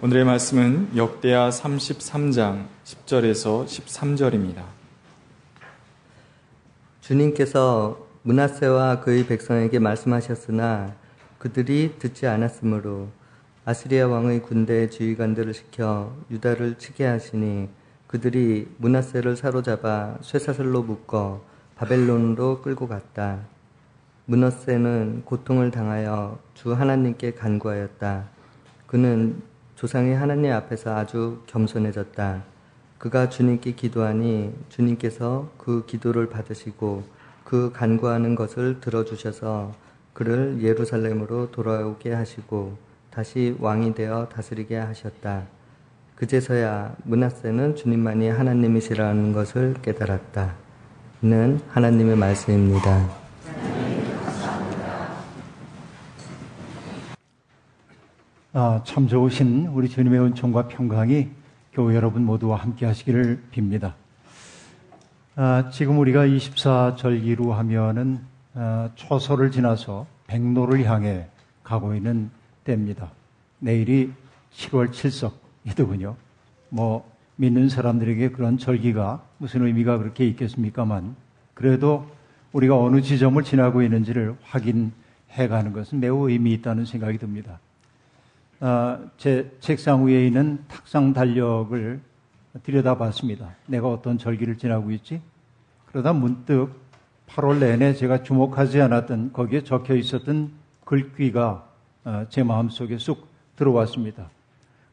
오늘의 말씀은 역대하 33장 10절에서 13절입니다. 주님께서 문하세와 그의 백성에게 말씀하셨으나 그들이 듣지 않았으므로 아스리아 왕의 군대 지휘관들을 시켜 유다를 치게 하시니 그들이 문하세를 사로잡아 쇠사슬로 묶어 바벨론으로 끌고 갔다. 문하세는 고통을 당하여 주 하나님께 간구하였다. 그는 조상의 하나님 앞에서 아주 겸손해졌다. 그가 주님께 기도하니 주님께서 그 기도를 받으시고 그 간구하는 것을 들어주셔서 그를 예루살렘으로 돌아오게 하시고 다시 왕이 되어 다스리게 하셨다. 그제서야 문하세는 주님만이 하나님이시라는 것을 깨달았다. 이는 하나님의 말씀입니다. 아, 참 좋으신 우리 주님의 은총과 평강이 교회 여러분 모두와 함께 하시기를 빕니다. 아, 지금 우리가 24절기로 하면은 아, 초소를 지나서 백로를 향해 가고 있는 때입니다. 내일이 7월 7석이더군요. 뭐 믿는 사람들에게 그런 절기가 무슨 의미가 그렇게 있겠습니까만 그래도 우리가 어느 지점을 지나고 있는지를 확인해 가는 것은 매우 의미 있다는 생각이 듭니다. 아, 제 책상 위에 있는 탁상 달력을 들여다봤습니다. 내가 어떤 절기를 지나고 있지? 그러다 문득 8월 내내 제가 주목하지 않았던 거기에 적혀 있었던 글귀가 아, 제 마음속에 쑥 들어왔습니다.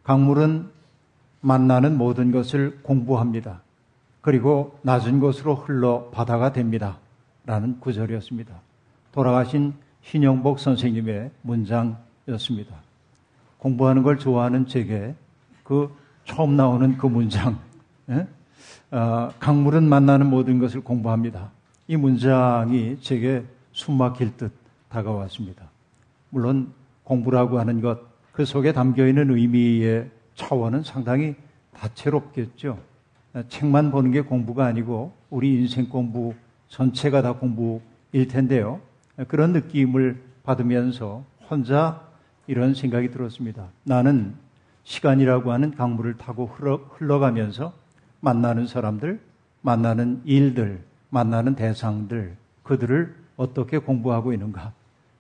강물은 만나는 모든 것을 공부합니다. 그리고 낮은 곳으로 흘러 바다가 됩니다. 라는 구절이었습니다. 돌아가신 신영복 선생님의 문장이었습니다. 공부하는 걸 좋아하는 제게 그 처음 나오는 그 문장, 예? 어, 강물은 만나는 모든 것을 공부합니다. 이 문장이 제게 숨막힐 듯 다가왔습니다. 물론 공부라고 하는 것, 그 속에 담겨 있는 의미의 차원은 상당히 다채롭겠죠. 책만 보는 게 공부가 아니고 우리 인생 공부 전체가 다 공부일 텐데요. 그런 느낌을 받으면서 혼자 이런 생각이 들었습니다. 나는 시간이라고 하는 강물을 타고 흘러, 가면서 만나는 사람들, 만나는 일들, 만나는 대상들, 그들을 어떻게 공부하고 있는가.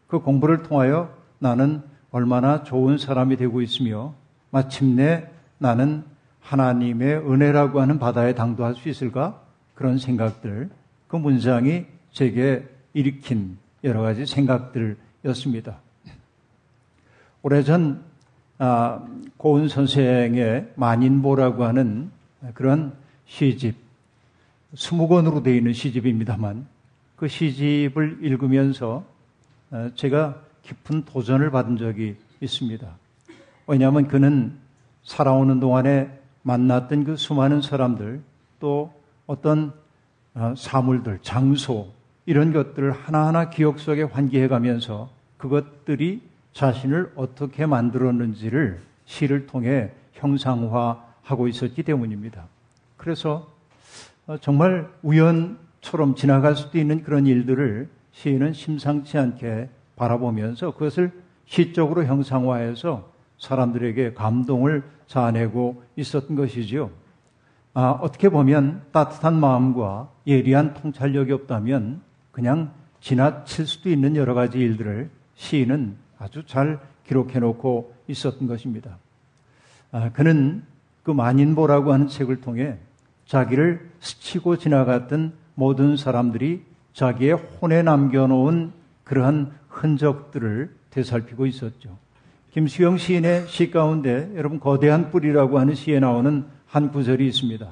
그 공부를 통하여 나는 얼마나 좋은 사람이 되고 있으며 마침내 나는 하나님의 은혜라고 하는 바다에 당도할 수 있을까? 그런 생각들, 그 문장이 제게 일으킨 여러 가지 생각들이었습니다. 오래전 아, 고은 선생의 만인보라고 하는 그런 시집, 스무 권으로 되어 있는 시집입니다만 그 시집을 읽으면서 아, 제가 깊은 도전을 받은 적이 있습니다. 왜냐하면 그는 살아오는 동안에 만났던 그 수많은 사람들 또 어떤 아, 사물들, 장소 이런 것들을 하나하나 기억 속에 환기해 가면서 그것들이 자신을 어떻게 만들었는지를 시를 통해 형상화하고 있었기 때문입니다. 그래서 어, 정말 우연처럼 지나갈 수도 있는 그런 일들을 시인은 심상치 않게 바라보면서 그것을 시적으로 형상화해서 사람들에게 감동을 자아내고 있었던 것이지요. 아, 어떻게 보면 따뜻한 마음과 예리한 통찰력이 없다면 그냥 지나칠 수도 있는 여러 가지 일들을 시인은 아주 잘 기록해 놓고 있었던 것입니다. 아, 그는 그 만인보라고 하는 책을 통해 자기를 스치고 지나갔던 모든 사람들이 자기의 혼에 남겨놓은 그러한 흔적들을 되살피고 있었죠. 김수영 시인의 시 가운데 여러분 거대한 뿌리라고 하는 시에 나오는 한 구절이 있습니다.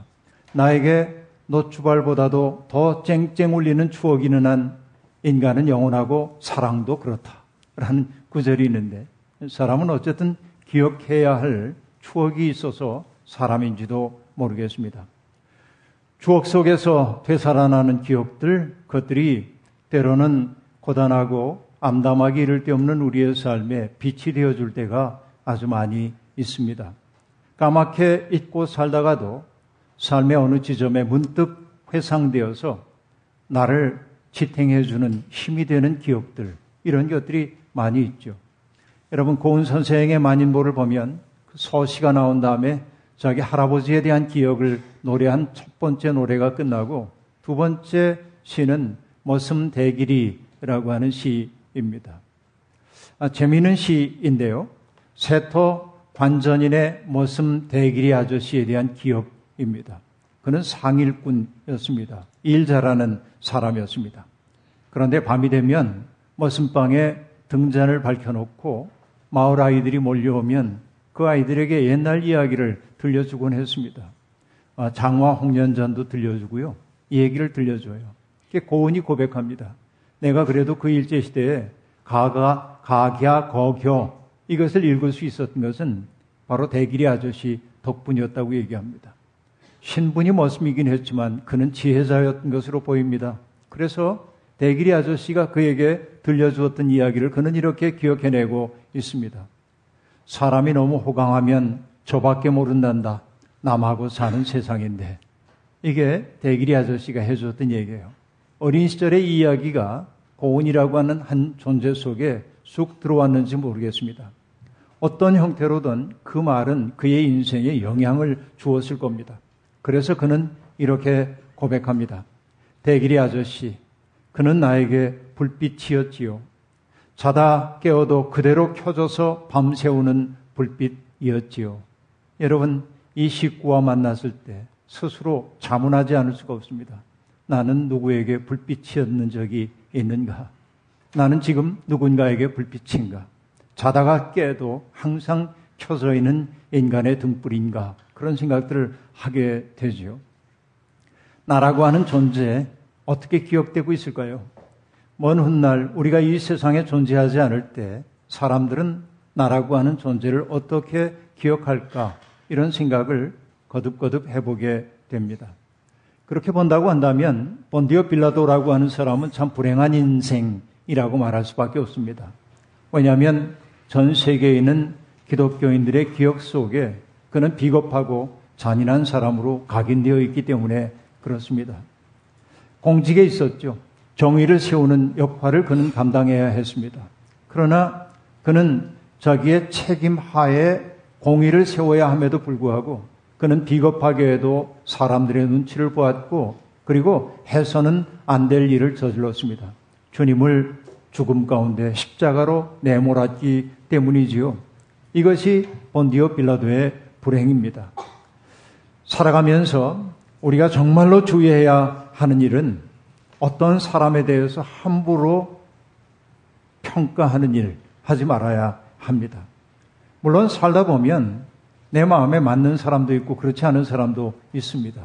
나에게 노추발보다도 더 쨍쨍 울리는 추억이 있는 한 인간은 영원하고 사랑도 그렇다. 라는 구절이 있는데 사람은 어쨌든 기억해야 할 추억이 있어서 사람인지도 모르겠습니다. 추억 속에서 되살아나는 기억들, 그것들이 때로는 고단하고 암담하기 이를 데 없는 우리의 삶에 빛이 되어줄 때가 아주 많이 있습니다. 까맣게 잊고 살다가도 삶의 어느 지점에 문득 회상되어서 나를 지탱해주는 힘이 되는 기억들, 이런 것들이 많이 있죠. 여러분 고은 선생의 만인보를 보면 그 서시가 나온 다음에 자기 할아버지에 대한 기억을 노래한 첫 번째 노래가 끝나고 두 번째 시는 머슴 대길이라고 하는 시입니다. 아, 재미있는 시인데요. 세터 관전인의 머슴 대길이 아저씨에 대한 기억입니다. 그는 상일꾼이었습니다. 일 잘하는 사람이었습니다. 그런데 밤이 되면 머슴방에 등잔을 밝혀놓고 마을 아이들이 몰려오면 그 아이들에게 옛날 이야기를 들려주곤 했습니다. 아, 장화 홍련전도 들려주고요. 얘기를 들려줘요. 고은이 고백합니다. 내가 그래도 그 일제시대에 가가, 가갸, 거겨 이것을 읽을 수 있었던 것은 바로 대길이 아저씨 덕분이었다고 얘기합니다. 신분이 머슴이긴 했지만 그는 지혜자였던 것으로 보입니다. 그래서 대길이 아저씨가 그에게 들려주었던 이야기를 그는 이렇게 기억해내고 있습니다. 사람이 너무 호강하면 저밖에 모른단다. 남하고 사는 세상인데. 이게 대길이 아저씨가 해주었던 얘기예요. 어린 시절의 이야기가 고은이라고 하는 한 존재 속에 쑥 들어왔는지 모르겠습니다. 어떤 형태로든 그 말은 그의 인생에 영향을 주었을 겁니다. 그래서 그는 이렇게 고백합니다. 대길이 아저씨, 그는 나에게 불빛이었지요. 자다 깨어도 그대로 켜져서 밤새우는 불빛이었지요. 여러분, 이 식구와 만났을 때 스스로 자문하지 않을 수가 없습니다. 나는 누구에게 불빛이었는 적이 있는가? 나는 지금 누군가에게 불빛인가? 자다가 깨도 항상 켜져 있는 인간의 등불인가? 그런 생각들을 하게 되지요. 나라고 하는 존재 어떻게 기억되고 있을까요? 먼 훗날 우리가 이 세상에 존재하지 않을 때 사람들은 나라고 하는 존재를 어떻게 기억할까? 이런 생각을 거듭거듭 해보게 됩니다. 그렇게 본다고 한다면 본디오 빌라도라고 하는 사람은 참 불행한 인생이라고 말할 수밖에 없습니다. 왜냐하면 전 세계에 있는 기독교인들의 기억 속에 그는 비겁하고 잔인한 사람으로 각인되어 있기 때문에 그렇습니다. 공직에 있었죠. 정의를 세우는 역할을 그는 감당해야 했습니다. 그러나 그는 자기의 책임 하에 공의를 세워야 함에도 불구하고 그는 비겁하게 해도 사람들의 눈치를 보았고 그리고 해서는 안 될 일을 저질렀습니다. 주님을 죽음 가운데 십자가로 내몰았기 때문이지요. 이것이 본디오 빌라도의 불행입니다. 살아가면서 우리가 정말로 주의해야 하는 일은 어떤 사람에 대해서 함부로 평가하는 일 하지 말아야 합니다. 물론 살다 보면 내 마음에 맞는 사람도 있고 그렇지 않은 사람도 있습니다.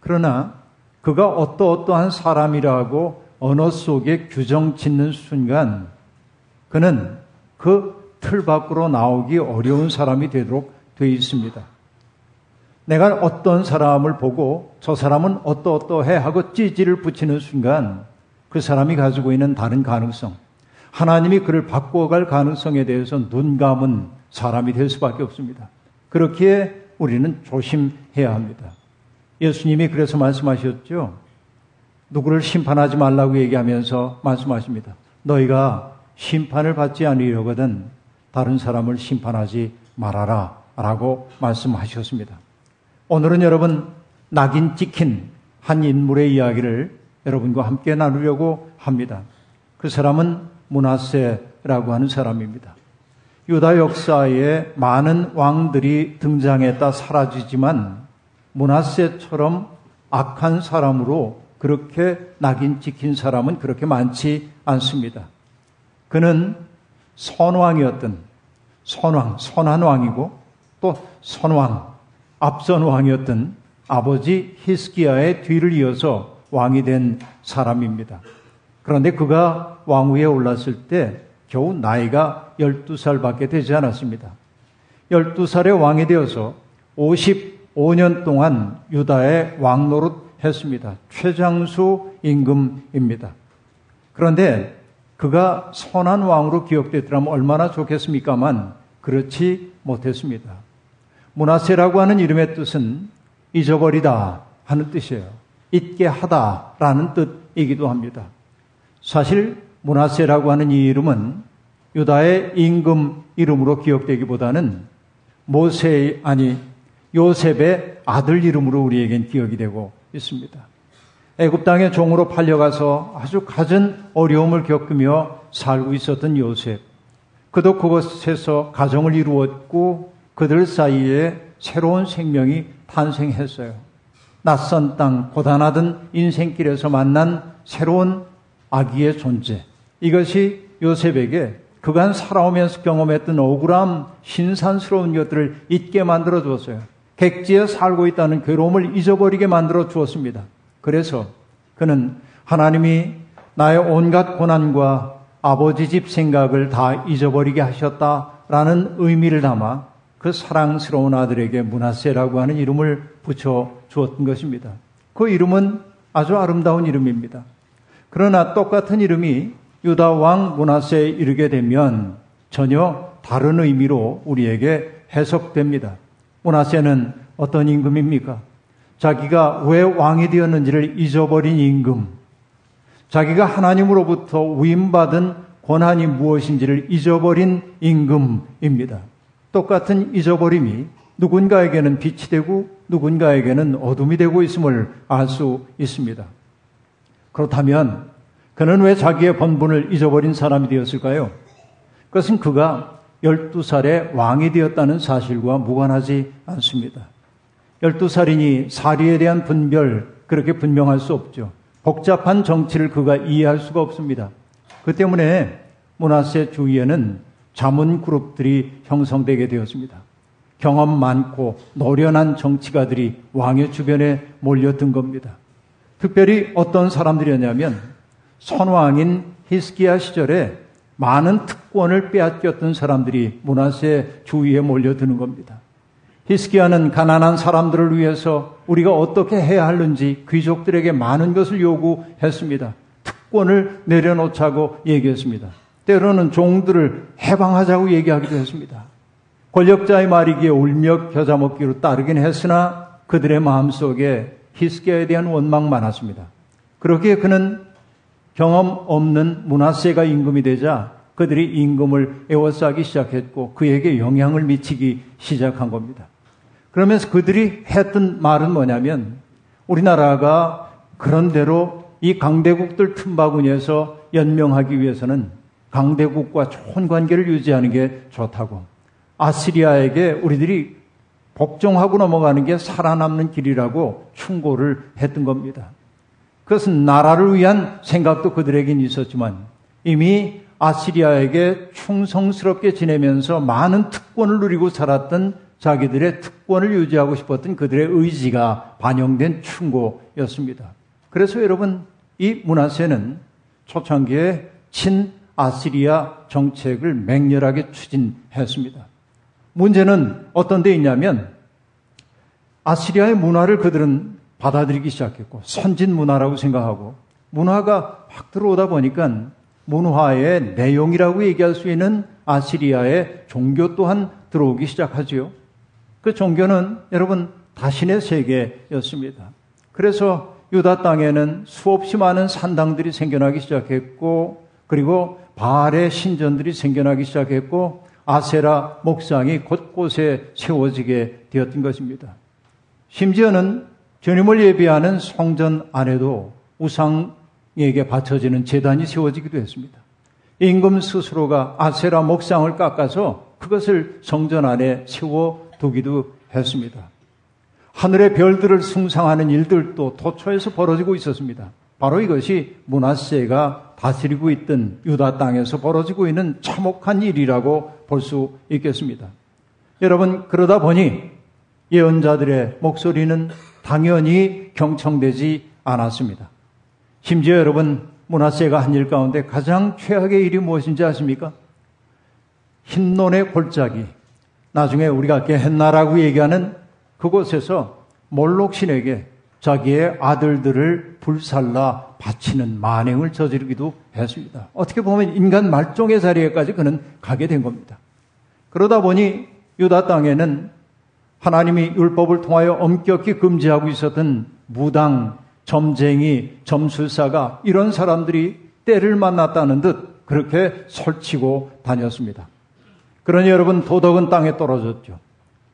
그러나 그가 어떠어떠한 사람이라고 언어 속에 규정 짓는 순간 그는 그 틀 밖으로 나오기 어려운 사람이 되도록 되어 있습니다. 내가 어떤 사람을 보고 저 사람은 어떠어떠해 하고 찌질을 붙이는 순간 그 사람이 가지고 있는 다른 가능성, 하나님이 그를 바꿔갈 가능성에 대해서 눈 감은 사람이 될 수밖에 없습니다. 그렇기에 우리는 조심해야 합니다. 예수님이 그래서 말씀하셨죠. 누구를 심판하지 말라고 얘기하면서 말씀하십니다. 너희가 심판을 받지 않으려거든 다른 사람을 심판하지 말아라 라고 말씀하셨습니다. 오늘은 여러분 낙인 찍힌 한 인물의 이야기를 여러분과 함께 나누려고 합니다. 그 사람은 문하세라고 하는 사람입니다. 유다 역사에 많은 왕들이 등장했다 사라지지만 문하세처럼 악한 사람으로 그렇게 낙인 찍힌 사람은 그렇게 많지 않습니다. 그는 선왕이었던 선왕, 선한 왕이고 또 선왕, 앞선 왕이었던 아버지 히스기야의 뒤를 이어서 왕이 된 사람입니다. 그런데 그가 왕위에 올랐을 때 겨우 나이가 12살밖에 되지 않았습니다. 12살의 왕이 되어서 55년 동안 유다의 왕노릇 했습니다. 최장수 임금입니다. 그런데 그가 선한 왕으로 기억됐더라면 얼마나 좋겠습니까만 그렇지 못했습니다. 문하세라고 하는 이름의 뜻은 잊어버리다 하는 뜻이에요. 잊게 하다라는 뜻이기도 합니다. 사실 문하세라고 하는 이 이름은 유다의 임금 이름으로 기억되기보다는 모세 아니 요셉의 아들 이름으로 우리에겐 기억이 되고 있습니다. 애굽 땅의 종으로 팔려가서 아주 갖은 어려움을 겪으며 살고 있었던 요셉. 그도 그곳에서 가정을 이루었고 그들 사이에 새로운 생명이 탄생했어요. 낯선 땅, 고단하던 인생길에서 만난 새로운 아기의 존재. 이것이 요셉에게 그간 살아오면서 경험했던 억울함, 신산스러운 것들을 잊게 만들어 주었어요. 객지에 살고 있다는 괴로움을 잊어버리게 만들어 주었습니다. 그래서 그는 하나님이 나의 온갖 고난과 아버지 집 생각을 다 잊어버리게 하셨다라는 의미를 담아 그 사랑스러운 아들에게 문하세라고 하는 이름을 붙여 주었던 것입니다. 그 이름은 아주 아름다운 이름입니다. 그러나 똑같은 이름이 유다 왕 문하세에 이르게 되면 전혀 다른 의미로 우리에게 해석됩니다. 문하세는 어떤 임금입니까? 자기가 왜 왕이 되었는지를 잊어버린 임금. 자기가 하나님으로부터 위임받은 권한이 무엇인지를 잊어버린 임금입니다. 똑같은 잊어버림이 누군가에게는 빛이 되고 누군가에게는 어둠이 되고 있음을 알 수 있습니다. 그렇다면 그는 왜 자기의 본분을 잊어버린 사람이 되었을까요? 그것은 그가 12살에 왕이 되었다는 사실과 무관하지 않습니다. 12살이니 사리에 대한 분별 그렇게 분명할 수 없죠. 복잡한 정치를 그가 이해할 수가 없습니다. 그 때문에 문하세 주위에는 자문 그룹들이 형성되게 되었습니다. 경험 많고 노련한 정치가들이 왕의 주변에 몰려든 겁니다. 특별히 어떤 사람들이었냐면 선왕인 히스기야 시절에 많은 특권을 빼앗겼던 사람들이 문하세 주위에 몰려드는 겁니다. 히스기야는 가난한 사람들을 위해서 우리가 어떻게 해야 하는지 귀족들에게 많은 것을 요구했습니다. 특권을 내려놓자고 얘기했습니다. 때로는 종들을 해방하자고 얘기하기도 했습니다. 권력자의 말이기에 울며 겨자 먹기로 따르긴 했으나 그들의 마음속에 히스기야에 대한 원망 많았습니다. 그러기에 그는 경험 없는 문하세가 임금이 되자 그들이 임금을 에워싸기 시작했고 그에게 영향을 미치기 시작한 겁니다. 그러면서 그들이 했던 말은 뭐냐면 우리나라가 그런대로 이 강대국들 틈바구니에서 연명하기 위해서는 강대국과 좋은 관계를 유지하는 게 좋다고 아시리아에게 우리들이 복종하고 넘어가는 게 살아남는 길이라고 충고를 했던 겁니다. 그것은 나라를 위한 생각도 그들에겐 있었지만 이미 아시리아에게 충성스럽게 지내면서 많은 특권을 누리고 살았던 자기들의 특권을 유지하고 싶었던 그들의 의지가 반영된 충고였습니다. 그래서 여러분 이 문화세는 초창기에 친 아시리아 정책을 맹렬하게 추진했습니다. 문제는 어떤 데 있냐면 아시리아의 문화를 그들은 받아들이기 시작했고 선진 문화라고 생각하고 문화가 확 들어오다 보니까 문화의 내용이라고 얘기할 수 있는 아시리아의 종교 또한 들어오기 시작하지요. 그 종교는 여러분 다신의 세계였습니다. 그래서 유다 땅에는 수없이 많은 산당들이 생겨나기 시작했고 그리고 바알의 신전들이 생겨나기 시작했고 아세라 목상이 곳곳에 세워지게 되었던 것입니다. 심지어는 주님을 예비하는 성전 안에도 우상에게 바쳐지는 재단이 세워지기도 했습니다. 임금 스스로가 아세라 목상을 깎아서 그것을 성전 안에 세워 두기도 했습니다. 하늘의 별들을 숭상하는 일들도 도처에서 벌어지고 있었습니다. 바로 이것이 문하세가 다스리고 있던 유다 땅에서 벌어지고 있는 참혹한 일이라고 볼 수 있겠습니다. 여러분, 그러다 보니 예언자들의 목소리는 당연히 경청되지 않았습니다. 심지어 여러분, 문하세가 한 일 가운데 가장 최악의 일이 무엇인지 아십니까? 흰논의 골짜기. 나중에 우리가 게헨나라고 얘기하는 그곳에서 몰록신에게 자기의 아들들을 불살라 바치는 만행을 저지르기도 했습니다. 어떻게 보면 인간 말종의 자리에까지 그는 가게 된 겁니다. 그러다 보니 유다 땅에는 하나님이 율법을 통하여 엄격히 금지하고 있었던 무당, 점쟁이, 점술사가 이런 사람들이 때를 만났다는 듯 그렇게 설치고 다녔습니다. 그러니 여러분 도덕은 땅에 떨어졌죠.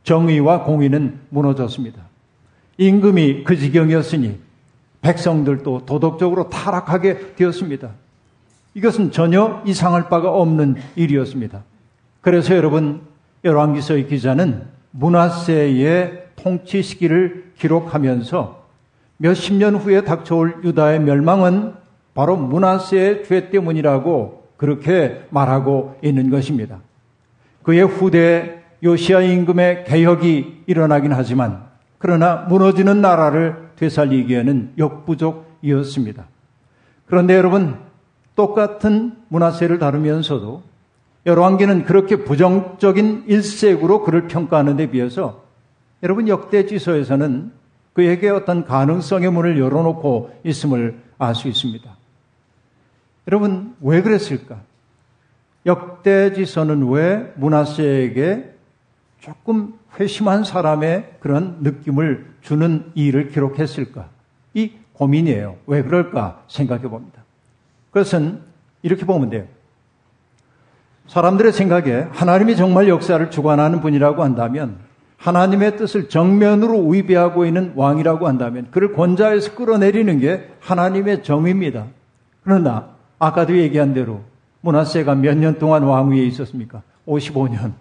정의와 공의는 무너졌습니다. 임금이 그 지경이었으니 백성들도 도덕적으로 타락하게 되었습니다. 이것은 전혀 이상할 바가 없는 일이었습니다. 그래서 여러분 열왕기서의 기자는 문하세의 통치 시기를 기록하면서 몇십 년 후에 닥쳐올 유다의 멸망은 바로 문하세의 죄 때문이라고 그렇게 말하고 있는 것입니다. 그의 후대 요시아 임금의 개혁이 일어나긴 하지만 그러나 무너지는 나라를 되살리기에는 역부족이었습니다. 그런데 여러분 똑같은 문화세를 다루면서도 열왕기는 그렇게 부정적인 일색으로 그를 평가하는 데 비해서 여러분 역대지서에서는 그에게 어떤 가능성의 문을 열어놓고 있음을 알 수 있습니다. 여러분 왜 그랬을까? 역대지서는 왜 문하세에게 조금 회심한 사람의 그런 느낌을 주는 일을 기록했을까? 이 고민이에요. 왜 그럴까 생각해 봅니다. 그것은 이렇게 보면 돼요. 사람들의 생각에 하나님이 정말 역사를 주관하는 분이라고 한다면 하나님의 뜻을 정면으로 위배하고 있는 왕이라고 한다면 그를 권자에서 끌어내리는 게 하나님의 정입니다. 그러나 아까도 얘기한 대로 문하세가 몇 년 동안 왕위에 있었습니까? 55년.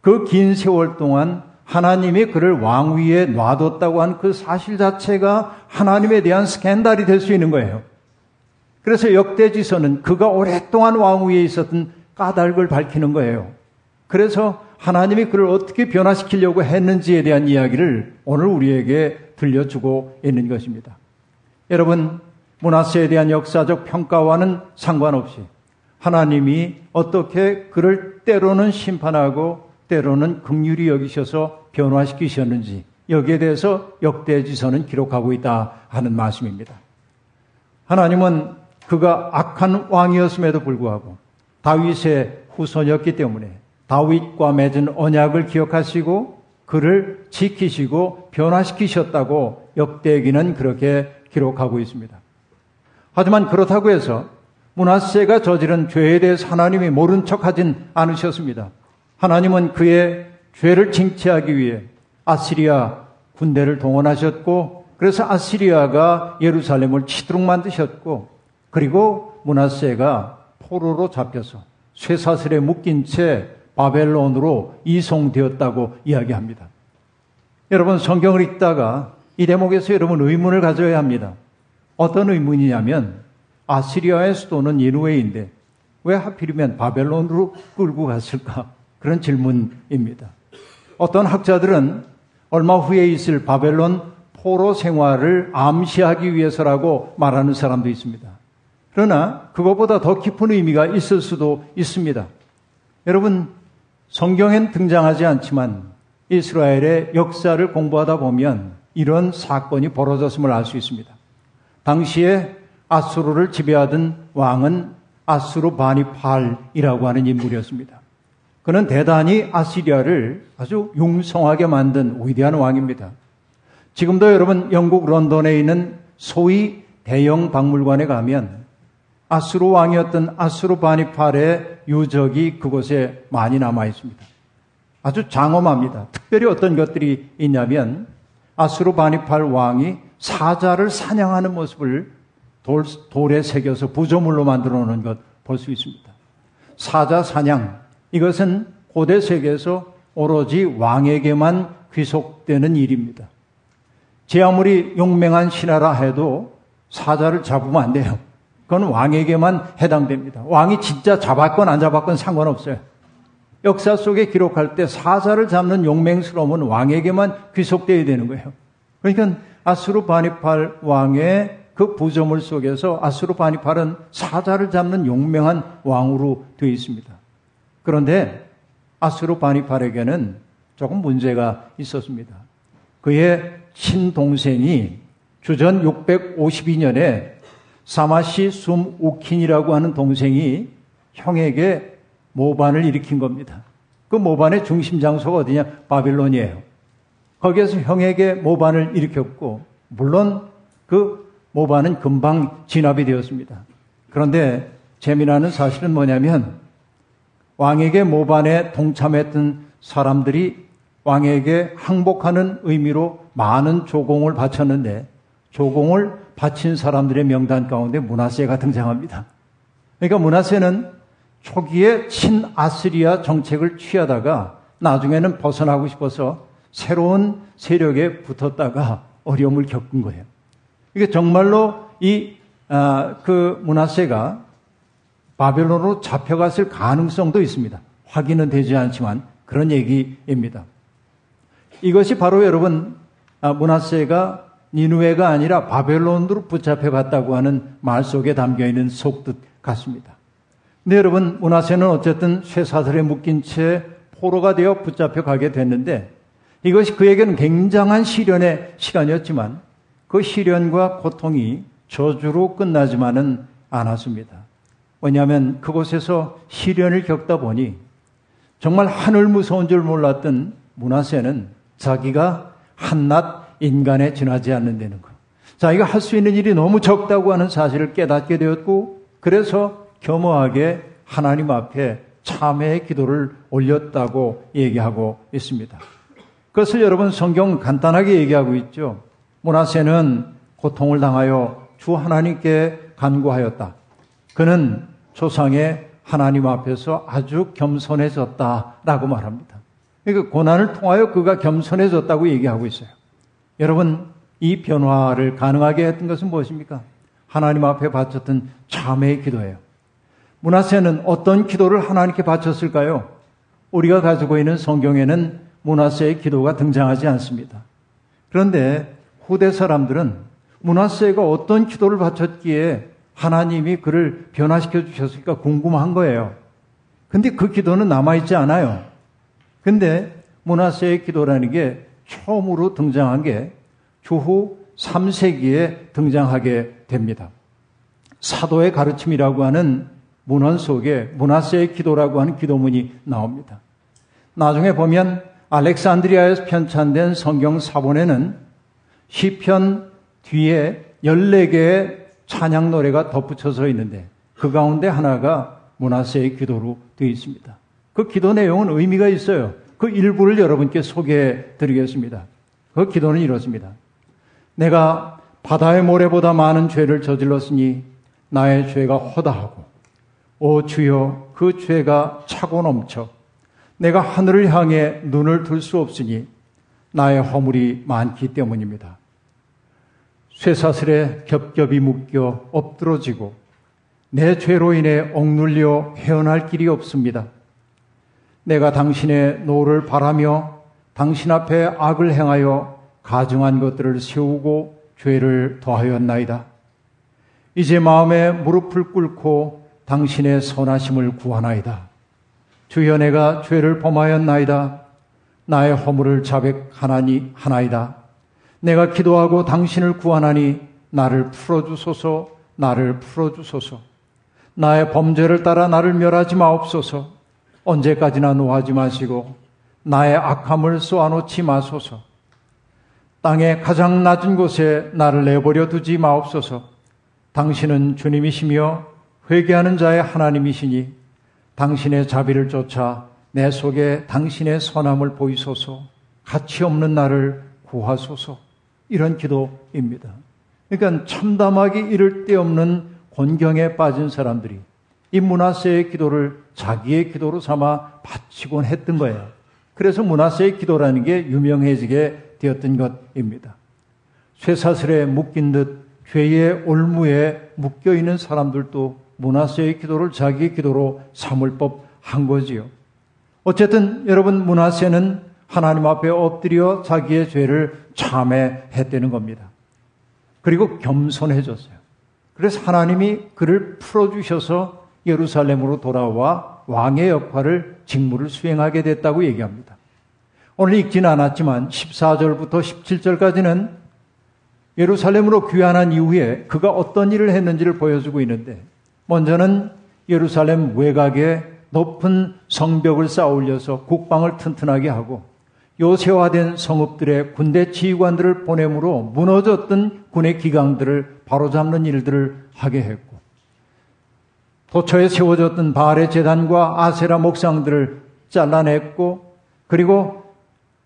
그 긴 세월 동안 하나님이 그를 왕위에 놔뒀다고 한 그 사실 자체가 하나님에 대한 스캔들이 될 수 있는 거예요. 그래서 역대지서는 그가 오랫동안 왕위에 있었던 까닭을 밝히는 거예요. 그래서 하나님이 그를 어떻게 변화시키려고 했는지에 대한 이야기를 오늘 우리에게 들려주고 있는 것입니다. 여러분, 문화세에 대한 역사적 평가와는 상관없이 하나님이 어떻게 그를 때로는 심판하고 때로는 긍휼히 여기셔서 변화시키셨는지 여기에 대해서 역대지서는 기록하고 있다 하는 말씀입니다. 하나님은 그가 악한 왕이었음에도 불구하고 다윗의 후손이었기 때문에 다윗과 맺은 언약을 기억하시고 그를 지키시고 변화시키셨다고 역대기는 그렇게 기록하고 있습니다. 하지만 그렇다고 해서 문하세가 저지른 죄에 대해서 하나님이 모른 척 하진 않으셨습니다. 하나님은 그의 죄를 징치하기 위해 아시리아 군대를 동원하셨고 그래서 아시리아가 예루살렘을 치도록 만드셨고 그리고 문하세가 포로로 잡혀서 쇠사슬에 묶인 채 바벨론으로 이송되었다고 이야기합니다. 여러분 성경을 읽다가 이 대목에서 여러분 의문을 가져야 합니다. 어떤 의문이냐면 아시리아의 수도는 니누웨인데 왜 하필이면 바벨론으로 끌고 갔을까? 그런 질문입니다. 어떤 학자들은 얼마 후에 있을 바벨론 포로 생활을 암시하기 위해서라고 말하는 사람도 있습니다. 그러나 그것보다 더 깊은 의미가 있을 수도 있습니다. 여러분, 성경엔 등장하지 않지만 이스라엘의 역사를 공부하다 보면 이런 사건이 벌어졌음을 알 수 있습니다. 당시에 아수르를 지배하던 왕은 아수르 바니팔이라고 하는 인물이었습니다. 그는 대단히 아시리아를 아주 융성하게 만든 위대한 왕입니다. 지금도 여러분 영국 런던에 있는 소위 대형 박물관에 가면 아수르 왕이었던 아수르 바니팔의 유적이 그곳에 많이 남아 있습니다. 아주 장엄합니다. 특별히 어떤 것들이 있냐면 아수르 바니팔 왕이 사자를 사냥하는 모습을 돌, 돌에 새겨서 부조물로 만들어 놓은 것 볼 수 있습니다. 사자 사냥, 이것은 고대 세계에서 오로지 왕에게만 귀속되는 일입니다. 제 아무리 용맹한 신하라 해도 사자를 잡으면 안 돼요. 그건 왕에게만 해당됩니다. 왕이 진짜 잡았건 안 잡았건 상관없어요. 역사 속에 기록할 때 사자를 잡는 용맹스러움은 왕에게만 귀속되어야 되는 거예요. 그러니까 아수르 바니팔 왕의 그 부조물 속에서 아수르 바니팔은 사자를 잡는 용맹한 왕으로 되어 있습니다. 그런데 아수르 바니팔에게는 조금 문제가 있었습니다. 그의 친동생이 주전 652년에 사마시 숨 우킨이라고 하는 동생이 형에게 모반을 일으킨 겁니다. 그 모반의 중심 장소가 어디냐? 바빌론이에요. 거기에서 형에게 모반을 일으켰고, 물론 그 모반은 금방 진압이 되었습니다. 그런데 재미나는 사실은 뭐냐면 왕에게 모반에 동참했던 사람들이 왕에게 항복하는 의미로 많은 조공을 바쳤는데 조공을 바친 사람들의 명단 가운데 문하세가 등장합니다. 그러니까 문하세는 초기에 친아스리아 정책을 취하다가 나중에는 벗어나고 싶어서 새로운 세력에 붙었다가 어려움을 겪은 거예요. 이게 정말로 이, 아, 그 문하세가 바벨론으로 잡혀갔을 가능성도 있습니다. 확인은 되지 않지만 그런 얘기입니다. 이것이 바로 여러분 아, 문하세가 니누에가 아니라 바벨론으로 붙잡혀 갔다고 하는 말 속에 담겨 있는 속뜻 같습니다. 근데 여러분 문하세는 어쨌든 쇠사슬에 묶인 채 포로가 되어 붙잡혀 가게 됐는데 이것이 그에게는 굉장한 시련의 시간이었지만 그 시련과 고통이 저주로 끝나지만은 않았습니다. 왜냐하면 그곳에서 시련을 겪다 보니 정말 하늘 무서운 줄 몰랐던 문하세는 자기가 한낱 인간에 지나지 않는다는 것. 자기가 할 수 있는 일이 너무 적다고 하는 사실을 깨닫게 되었고, 그래서 겸허하게 하나님 앞에 참회의 기도를 올렸다고 얘기하고 있습니다. 그것을 여러분 성경 간단하게 얘기하고 있죠. 모나세는 고통을 당하여 주 하나님께 간구하였다. 그는 조상의 하나님 앞에서 아주 겸손해졌다라고 말합니다. 그러니까 고난을 통하여 그가 겸손해졌다고 얘기하고 있어요. 여러분, 이 변화를 가능하게 했던 것은 무엇입니까? 하나님 앞에 바쳤던 참회의 기도예요. 문하세는 어떤 기도를 하나님께 바쳤을까요? 우리가 가지고 있는 성경에는 문하세의 기도가 등장하지 않습니다. 그런데 후대 사람들은 문하세가 어떤 기도를 바쳤기에 하나님이 그를 변화시켜 주셨을까 궁금한 거예요. 근데 그 기도는 남아있지 않아요. 근데 문하세의 기도라는 게 처음으로 등장한 게 주후 3세기에 등장하게 됩니다. 사도의 가르침이라고 하는 문헌 속에 문하세의 기도라고 하는 기도문이 나옵니다. 나중에 보면 알렉산드리아에서 편찬된 성경 사본에는 시편 뒤에 14개의 찬양 노래가 덧붙여져 있는데 그 가운데 하나가 문하세의 기도로 되어 있습니다. 그 기도 내용은 의미가 있어요. 그 일부를 여러분께 소개해 드리겠습니다. 그 기도는 이렇습니다. 내가 바다의 모래보다 많은 죄를 저질렀으니 나의 죄가 허다하고 오 주여 그 죄가 차고 넘쳐 내가 하늘을 향해 눈을 들 수 없으니 나의 허물이 많기 때문입니다. 쇠사슬에 겹겹이 묶여 엎드러지고 내 죄로 인해 억눌려 헤어날 길이 없습니다. 내가 당신의 노를 바라며 당신 앞에 악을 행하여 가증한 것들을 세우고 죄를 더하였나이다. 이제 마음에 무릎을 꿇고 당신의 선하심을 구하나이다. 주여 내가 죄를 범하였나이다. 나의 허물을 자백하나니 하나이다. 내가 기도하고 당신을 구하나니 나를 풀어주소서, 나를 풀어주소서. 나의 범죄를 따라 나를 멸하지 마옵소서. 언제까지나 노하지 마시고 나의 악함을 쏘아놓지 마소서. 땅의 가장 낮은 곳에 나를 내버려 두지 마옵소서. 당신은 주님이시며 회개하는 자의 하나님이시니 당신의 자비를 쫓아 내 속에 당신의 선함을 보이소서. 가치 없는 나를 구하소서. 이런 기도입니다. 그러니까 참담하기 이를 데 없는 곤경에 빠진 사람들이 이 문하세의 기도를 자기의 기도로 삼아 바치곤 했던 거예요. 그래서 문하세의 기도라는 게 유명해지게 되었던 것입니다. 쇠사슬에 묶인 듯 죄의 올무에 묶여 있는 사람들도 문하세의 기도를 자기의 기도로 삼을 법한 거지요. 어쨌든 여러분 문하세는 하나님 앞에 엎드려 자기의 죄를 참회했다는 겁니다. 그리고 겸손해졌어요. 그래서 하나님이 그를 풀어주셔서 예루살렘으로 돌아와 왕의 역할을 직무를 수행하게 됐다고 얘기합니다. 오늘 읽지는 않았지만 14절부터 17절까지는 예루살렘으로 귀환한 이후에 그가 어떤 일을 했는지를 보여주고 있는데 먼저는 예루살렘 외곽에 높은 성벽을 쌓아 올려서 국방을 튼튼하게 하고 요새화된 성읍들의 군대 지휘관들을 보내므로 무너졌던 군의 기강들을 바로잡는 일들을 하게 했고 도처에 세워졌던 바알의 재단과 아세라 목상들을 잘라냈고 그리고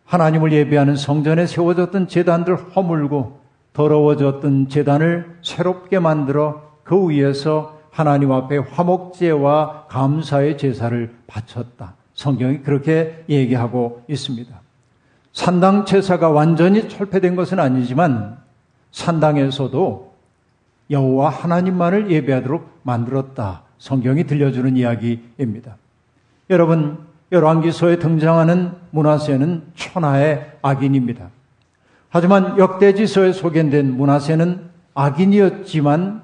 하나님을 예배하는 성전에 세워졌던 재단들 허물고 더러워졌던 재단을 새롭게 만들어 그 위에서 하나님 앞에 화목제와 감사의 제사를 바쳤다. 성경이 그렇게 얘기하고 있습니다. 산당 제사가 완전히 철폐된 것은 아니지만 산당에서도 여호와 하나님만을 예배하도록 만들었다. 성경이 들려주는 이야기입니다. 여러분, 열왕기서에 등장하는 문하세는 천하의 악인입니다. 하지만 역대지서에 소개된 문하세는 악인이었지만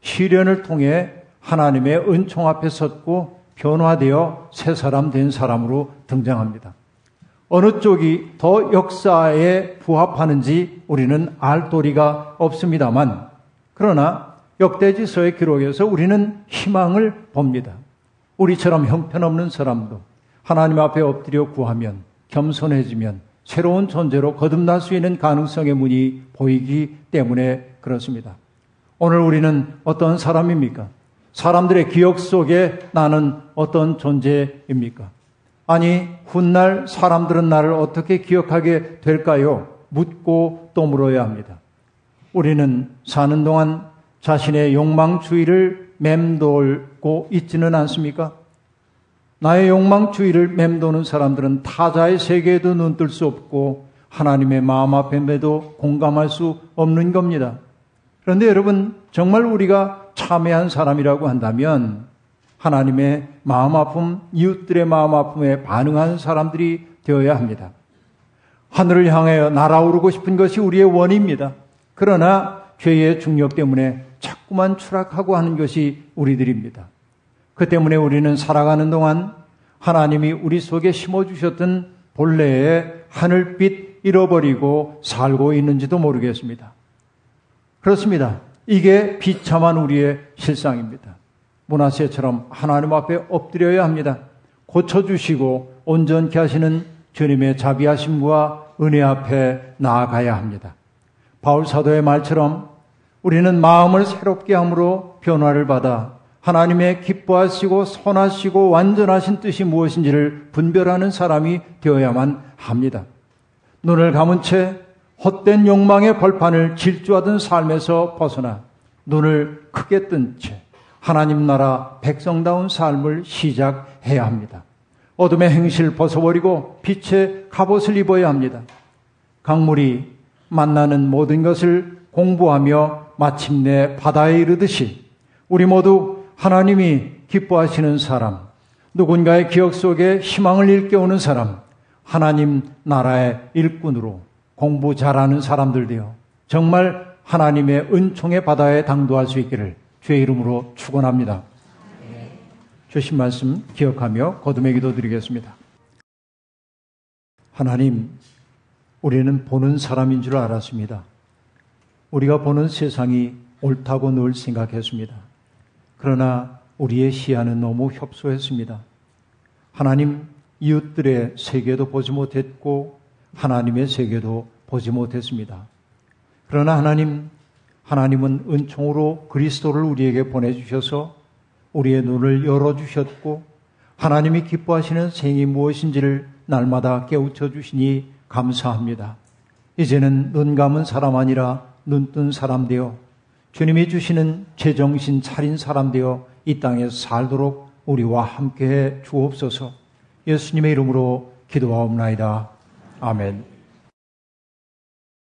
시련을 통해 하나님의 은총 앞에 섰고 변화되어 새 사람 된 사람으로 등장합니다. 어느 쪽이 더 역사에 부합하는지 우리는 알 도리가 없습니다만 그러나 역대지서의 기록에서 우리는 희망을 봅니다. 우리처럼 형편없는 사람도 하나님 앞에 엎드려 구하면 겸손해지면 새로운 존재로 거듭날 수 있는 가능성의 문이 보이기 때문에 그렇습니다. 오늘 우리는 어떤 사람입니까? 사람들의 기억 속에 나는 어떤 존재입니까? 아니, 훗날 사람들은 나를 어떻게 기억하게 될까요? 묻고 또 물어야 합니다. 우리는 사는 동안 자신의 욕망주의를 맴돌고 있지는 않습니까? 나의 욕망주의를 맴도는 사람들은 타자의 세계에도 눈뜰 수 없고 하나님의 마음 앞에도 공감할 수 없는 겁니다. 그런데 여러분, 정말 우리가 참회한 사람이라고 한다면 하나님의 마음 아픔, 이웃들의 마음 아픔에 반응하는 사람들이 되어야 합니다. 하늘을 향하여 날아오르고 싶은 것이 우리의 원입니다. 그러나 죄의 중력 때문에 자꾸만 추락하고 하는 것이 우리들입니다. 그 때문에 우리는 살아가는 동안 하나님이 우리 속에 심어주셨던 본래의 하늘빛 잃어버리고 살고 있는지도 모르겠습니다. 그렇습니다. 이게 비참한 우리의 실상입니다. 문화세처럼 하나님 앞에 엎드려야 합니다. 고쳐주시고 온전케 하시는 주님의 자비하심과 은혜 앞에 나아가야 합니다. 바울 사도의 말처럼 우리는 마음을 새롭게 함으로 변화를 받아 하나님의 기뻐하시고 선하시고 완전하신 뜻이 무엇인지를 분별하는 사람이 되어야만 합니다. 눈을 감은 채 헛된 욕망의 벌판을 질주하던 삶에서 벗어나 눈을 크게 뜬 채 하나님 나라 백성다운 삶을 시작해야 합니다. 어둠의 행실 벗어버리고 빛의 갑옷을 입어야 합니다. 강물이 만나는 모든 것을 공부하며 마침내 바다에 이르듯이 우리 모두 하나님이 기뻐하시는 사람, 누군가의 기억 속에 희망을 일깨우는 사람, 하나님 나라의 일꾼으로 공부 잘하는 사람들 되어 정말 하나님의 은총의 바다에 당도할 수 있기를 주의 이름으로 축원합니다. 주신 말씀 기억하며 거듭의 기도 드리겠습니다. 하나님, 우리는 보는 사람인 줄 알았습니다. 우리가 보는 세상이 옳다고 늘 생각했습니다. 그러나 우리의 시야는 너무 협소했습니다. 하나님, 이웃들의 세계도 보지 못했고 하나님의 세계도 보지 못했습니다. 그러나 하나님, 하나님은 은총으로 그리스도를 우리에게 보내주셔서 우리의 눈을 열어주셨고 하나님이 기뻐하시는 생이 무엇인지를 날마다 깨우쳐 주시니 감사합니다. 이제는 눈 감은 사람 아니라 눈 뜬 사람 되어 주님이 주시는 제정신 차린 사람 되어 이 땅에 살도록 우리와 함께 해 주옵소서 예수님의 이름으로 기도하옵나이다. 아멘.